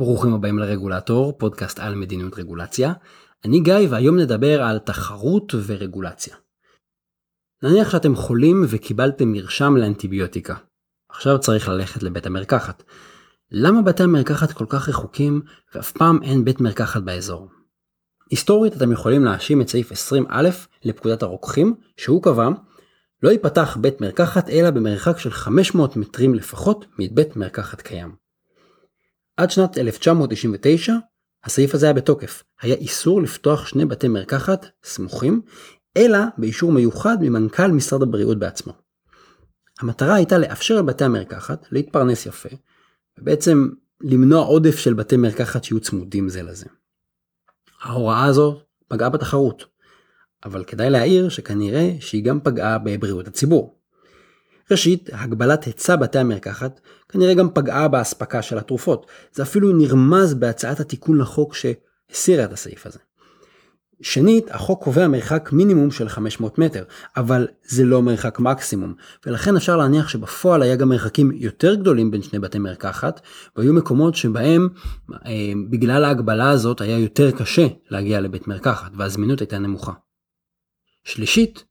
ברוכים הבאים לרגולטור, פודקאסט על מדיניות רגולציה. אני גיא והיום נדבר על תחרות ורגולציה. נניח שאתם חולים וקיבלתם מרשם לאנטיביוטיקה. עכשיו צריך ללכת לבית המרקחת. למה בתי המרקחת כל כך רחוקים ואף פעם אין בית מרקחת באזור? היסטורית אתם יכולים להאשים את סעיף 20א לפקודת הרוקחים, שהוא קבע לא ייפתח בית מרקחת אלא במרחק של 500 מטרים לפחות מבית מרקחת קיים. עד שנת 1999 הסעיף הזה היה בתוקף, היה איסור לפתוח שני בתי מרקחת סמוכים, אלא באישור מיוחד ממנכ"ל משרד הבריאות בעצמו. המטרה הייתה לאפשר לבתי המרקחת להתפרנס יפה, ובעצם למנוע עודף של בתי מרקחת שיהיו צמודים זה לזה. ההוראה הזו פגעה בתחרות, אבל כדאי להעיר שכנראה שהיא גם פגעה בבריאות הציבור. ראשית, הגבלת היצע בתי המרקחת כנראה גם פגעה באספקה של התרופות. זה אפילו נרמז בהצעת התיקון לחוק שהסירה את הסעיף הזה. שנית, החוק קובע מרחק מינימום של 500 מטר, אבל זה לא מרחק מקסימום, ולכן אפשר להניח שבפועל היה גם מרחקים יותר גדולים בין שני בתי מרקחת, והיו מקומות שבהם אה, בגלל ההגבלה הזאת היה יותר קשה להגיע לבית מרקחת, והזמינות הייתה נמוכה. שלישית,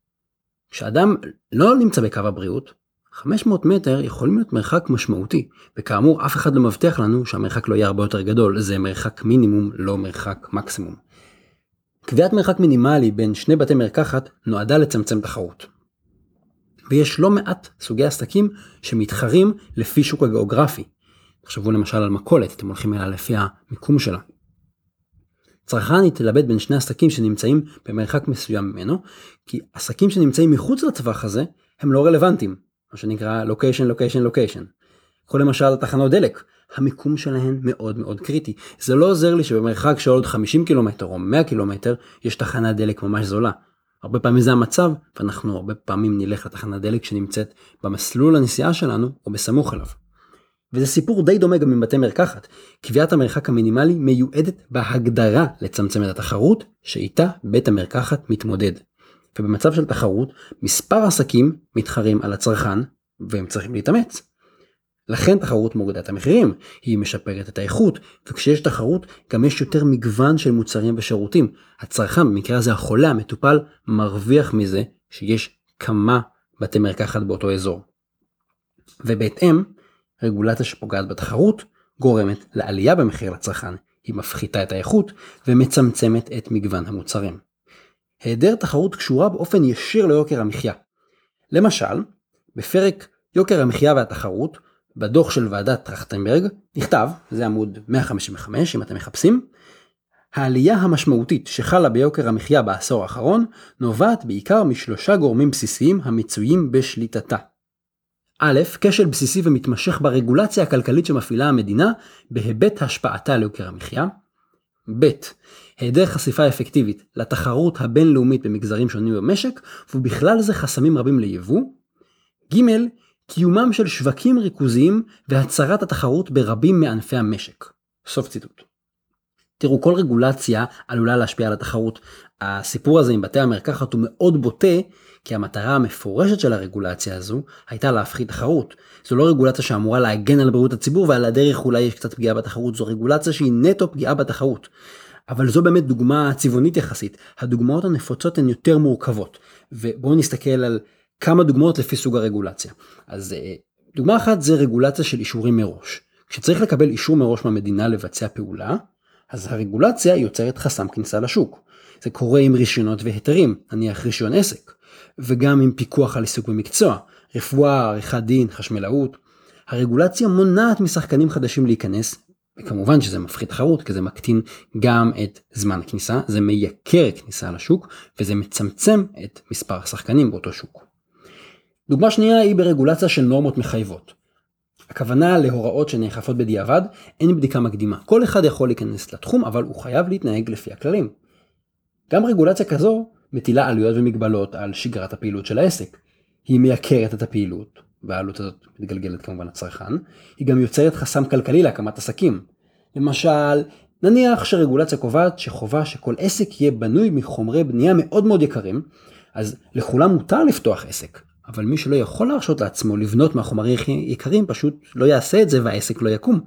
כשאדם לא נמצא בקו הבריאות, 500 מטר יכולים להיות מרחק משמעותי, וכאמור אף אחד לא מבטיח לנו שהמרחק לא יהיה הרבה יותר גדול, זה מרחק מינימום, לא מרחק מקסימום. קביעת מרחק מינימלי בין שני בתי מרקחת נועדה לצמצם תחרות. ויש לא מעט סוגי עסקים שמתחרים לפי שוק הגיאוגרפי. תחשבו למשל על מכולת, אתם הולכים אליה לפי המיקום שלה. צרכן יתלבט בין שני עסקים שנמצאים במרחק מסוים ממנו, כי עסקים שנמצאים מחוץ לטווח הזה הם לא רלוונטיים, מה שנקרא לוקיישן לוקיישן לוקיישן. קחו למשל תחנות דלק, המיקום שלהן מאוד מאוד קריטי. זה לא עוזר לי שבמרחק של עוד 50 קילומטר או 100 קילומטר יש תחנת דלק ממש זולה. הרבה פעמים זה המצב, ואנחנו הרבה פעמים נלך לתחנת דלק שנמצאת במסלול הנסיעה שלנו או בסמוך אליו. וזה סיפור די דומה גם עם בתי מרקחת. קביעת המרחק המינימלי מיועדת בהגדרה לצמצם את התחרות שאיתה בית המרקחת מתמודד. ובמצב של תחרות, מספר עסקים מתחרים על הצרכן, והם צריכים להתאמץ. לכן תחרות מורידה את המחירים, היא משפרת את האיכות, וכשיש תחרות גם יש יותר מגוון של מוצרים ושירותים. הצרכן, במקרה הזה החולה, המטופל, מרוויח מזה שיש כמה בתי מרקחת באותו אזור. ובהתאם, רגולציה שפוגעת בתחרות גורמת לעלייה במחיר לצרכן, היא מפחיתה את האיכות ומצמצמת את מגוון המוצרים. היעדר תחרות קשורה באופן ישיר ליוקר המחיה. למשל, בפרק יוקר המחיה והתחרות, בדוח של ועדת טרכטנברג, נכתב, זה עמוד 155 אם אתם מחפשים, העלייה המשמעותית שחלה ביוקר המחיה בעשור האחרון נובעת בעיקר משלושה גורמים בסיסיים המצויים בשליטתה. א', כשל בסיסי ומתמשך ברגולציה הכלכלית שמפעילה המדינה בהיבט השפעתה על יוקר המחיה. ב', היעדר חשיפה אפקטיבית לתחרות הבינלאומית במגזרים שונים במשק, ובכלל זה חסמים רבים ליבוא. ג', קיומם של שווקים ריכוזיים והצרת התחרות ברבים מענפי המשק. סוף ציטוט. תראו, כל רגולציה עלולה להשפיע על התחרות. הסיפור הזה עם בתי המרקחת הוא מאוד בוטה, כי המטרה המפורשת של הרגולציה הזו הייתה להפחית תחרות. זו לא רגולציה שאמורה להגן על בריאות הציבור ועל הדרך אולי יש קצת פגיעה בתחרות, זו רגולציה שהיא נטו פגיעה בתחרות. אבל זו באמת דוגמה צבעונית יחסית. הדוגמאות הנפוצות הן יותר מורכבות. ובואו נסתכל על כמה דוגמאות לפי סוג הרגולציה. אז אה, דוגמה אחת זה רגולציה של אישורים מראש. כשצריך לקבל אישור מראש מהמדינה לבצע פעולה, אז הרגולציה יוצרת חסם כניסה לשוק. זה קורה עם רישיונות והיתרים, נניח רישיון עסק, וגם עם פיקוח על עיסוק במקצוע, רפואה, עריכת דין, חשמלאות. הרגולציה מונעת משחקנים חדשים להיכנס, וכמובן שזה מפחית תחרות, כי זה מקטין גם את זמן הכניסה, זה מייקר כניסה לשוק, וזה מצמצם את מספר השחקנים באותו שוק. דוגמה שנייה היא ברגולציה של נורמות מחייבות. הכוונה להוראות שנאכפות בדיעבד, אין בדיקה מקדימה. כל אחד יכול להיכנס לתחום, אבל הוא חייב להתנהג לפי הכללים. גם רגולציה כזו מטילה עלויות ומגבלות על שגרת הפעילות של העסק. היא מייקרת את הפעילות, והעלות הזאת מתגלגלת כמובן לצרכן, היא גם יוצרת חסם כלכלי להקמת עסקים. למשל, נניח שרגולציה קובעת שחובה שכל עסק יהיה בנוי מחומרי בנייה מאוד מאוד יקרים, אז לכולם מותר לפתוח עסק, אבל מי שלא יכול להרשות לעצמו לבנות מהחומרים יקרים פשוט לא יעשה את זה והעסק לא יקום.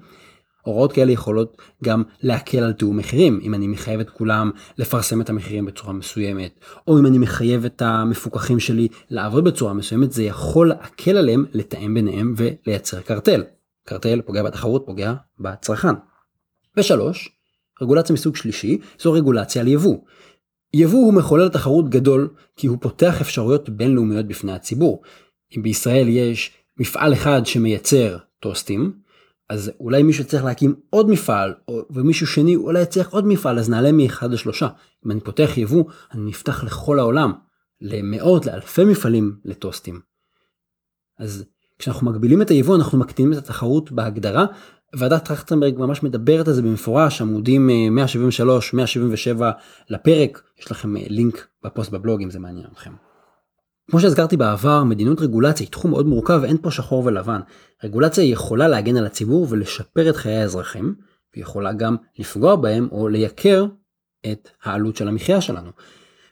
הוראות כאלה יכולות גם להקל על תיאום מחירים, אם אני מחייב את כולם לפרסם את המחירים בצורה מסוימת, או אם אני מחייב את המפוקחים שלי לעבוד בצורה מסוימת, זה יכול להקל עליהם לתאם ביניהם ולייצר קרטל. קרטל פוגע בתחרות, פוגע בצרכן. ושלוש, רגולציה מסוג שלישי, זו רגולציה על יבוא. יבוא הוא מחולל תחרות גדול כי הוא פותח אפשרויות בינלאומיות בפני הציבור. אם בישראל יש מפעל אחד שמייצר טוסטים, אז אולי מישהו צריך להקים עוד מפעל, או, ומישהו שני אולי יצליח עוד מפעל, אז נעלה מאחד לשלושה. אם אני פותח יבוא, אני נפתח לכל העולם, למאות, לאלפי מפעלים לטוסטים. אז כשאנחנו מגבילים את היבוא אנחנו מקטינים את התחרות בהגדרה. ועדת טרכטנברג ממש מדברת על זה במפורש, עמודים 173-177 אה, לפרק, יש לכם אה, לינק בפוסט בבלוג אם זה מעניין אתכם. כמו שהזכרתי בעבר, מדיניות רגולציה היא תחום מאוד מורכב ואין פה שחור ולבן. רגולציה יכולה להגן על הציבור ולשפר את חיי האזרחים, והיא יכולה גם לפגוע בהם או לייקר את העלות של המחיה שלנו.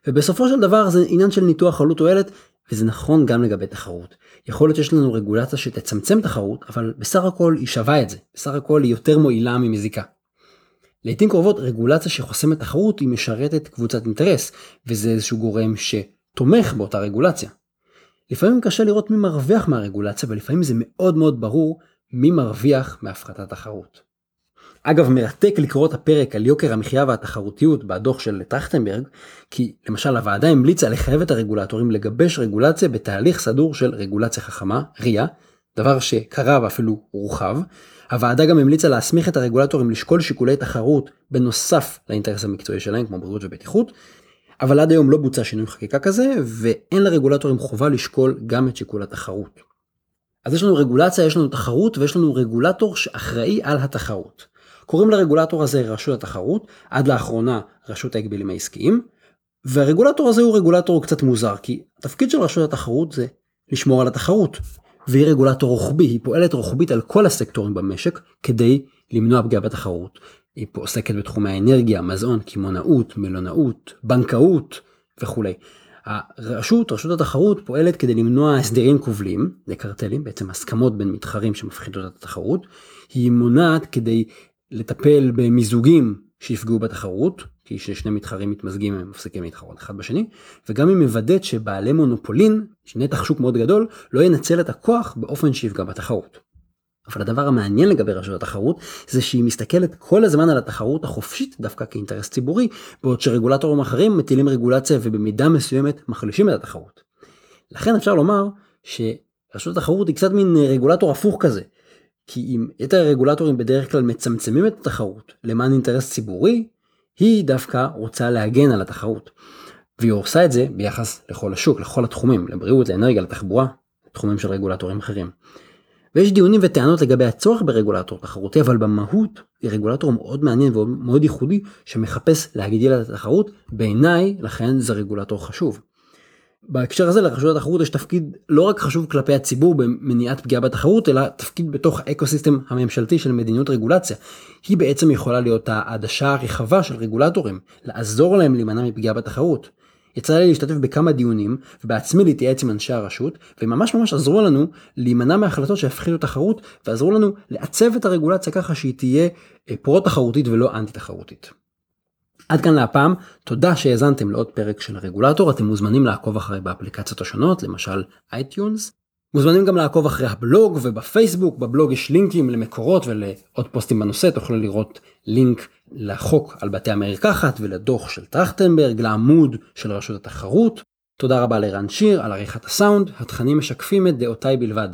ובסופו של דבר זה עניין של ניתוח עלות תועלת, וזה נכון גם לגבי תחרות. יכול להיות שיש לנו רגולציה שתצמצם תחרות, אבל בסך הכל היא שווה את זה. בסך הכל היא יותר מועילה ממזיקה. לעיתים קרובות רגולציה שחוסמת תחרות היא משרתת קבוצת אינטרס, וזה איזשהו גורם ש... תומך באותה רגולציה. לפעמים קשה לראות מי מרוויח מהרגולציה ולפעמים זה מאוד מאוד ברור מי מרוויח מהפחתת תחרות. אגב מרתק לקרוא את הפרק על יוקר המחיה והתחרותיות בדוח של טרכטנברג, כי למשל הוועדה המליצה לחייב את הרגולטורים לגבש רגולציה בתהליך סדור של רגולציה חכמה, RIA, דבר שקרה ואפילו הורחב. הוועדה גם המליצה להסמיך את הרגולטורים לשקול שיקולי תחרות בנוסף לאינטרס המקצועי שלהם כמו בריאות ובטיחות, אבל עד היום לא בוצע שינוי חקיקה כזה, ואין לרגולטורים חובה לשקול גם את שיקול התחרות. אז יש לנו רגולציה, יש לנו תחרות, ויש לנו רגולטור שאחראי על התחרות. קוראים לרגולטור הזה רשות התחרות, עד לאחרונה רשות ההגבלים העסקיים, והרגולטור הזה הוא רגולטור קצת מוזר, כי התפקיד של רשות התחרות זה לשמור על התחרות, והיא רגולטור רוחבי, היא פועלת רוחבית על כל הסקטורים במשק כדי למנוע פגיעה בתחרות. היא פה עוסקת בתחומי האנרגיה, מזון, קמעונאות, מלונאות, בנקאות וכולי. הרשות, רשות התחרות פועלת כדי למנוע הסדרים כובלים, לקרטלים, בעצם הסכמות בין מתחרים שמפחיתות את התחרות. היא מונעת כדי לטפל במיזוגים שיפגעו בתחרות, כי כששני מתחרים מתמזגים הם מפסיקים להתחרות אחד בשני, וגם היא מוודאת שבעלי מונופולין, נתח שוק מאוד גדול, לא ינצל את הכוח באופן שיפגע בתחרות. אבל הדבר המעניין לגבי רשות התחרות זה שהיא מסתכלת כל הזמן על התחרות החופשית דווקא כאינטרס ציבורי, בעוד שרגולטורים אחרים מטילים רגולציה ובמידה מסוימת מחלישים את התחרות. לכן אפשר לומר שרשות התחרות היא קצת מין רגולטור הפוך כזה. כי אם יתר הרגולטורים בדרך כלל מצמצמים את התחרות למען אינטרס ציבורי, היא דווקא רוצה להגן על התחרות. והיא עושה את זה ביחס לכל השוק, לכל התחומים, לבריאות, לאנרגיה, לתחבורה, תחומים של רגולטורים אחרים. ויש דיונים וטענות לגבי הצורך ברגולטור תחרותי, אבל במהות היא רגולטור מאוד מעניין ומאוד ייחודי שמחפש להגדיל את התחרות, בעיניי לכן זה רגולטור חשוב. בהקשר הזה לרשות התחרות יש תפקיד לא רק חשוב כלפי הציבור במניעת פגיעה בתחרות, אלא תפקיד בתוך האקוסיסטם הממשלתי של מדיניות רגולציה. היא בעצם יכולה להיות העדשה הרחבה של רגולטורים, לעזור להם להימנע מפגיעה בתחרות. יצא לי להשתתף בכמה דיונים ובעצמי להתייעץ עם אנשי הרשות וממש ממש עזרו לנו להימנע מהחלטות שהפחיתו תחרות ועזרו לנו לעצב את הרגולציה ככה שהיא תהיה אה, פרו תחרותית ולא אנטי תחרותית. עד כאן להפעם, תודה שהאזנתם לעוד פרק של הרגולטור, אתם מוזמנים לעקוב אחרי באפליקציות השונות, למשל iTunes. מוזמנים גם לעקוב אחרי הבלוג ובפייסבוק, בבלוג יש לינקים למקורות ולעוד פוסטים בנושא, תוכלו לראות לינק לחוק על בתי המרקחת ולדוח של טרכטנברג, לעמוד של רשות התחרות. תודה רבה לרן שיר על עריכת הסאונד, התכנים משקפים את דעותיי בלבד.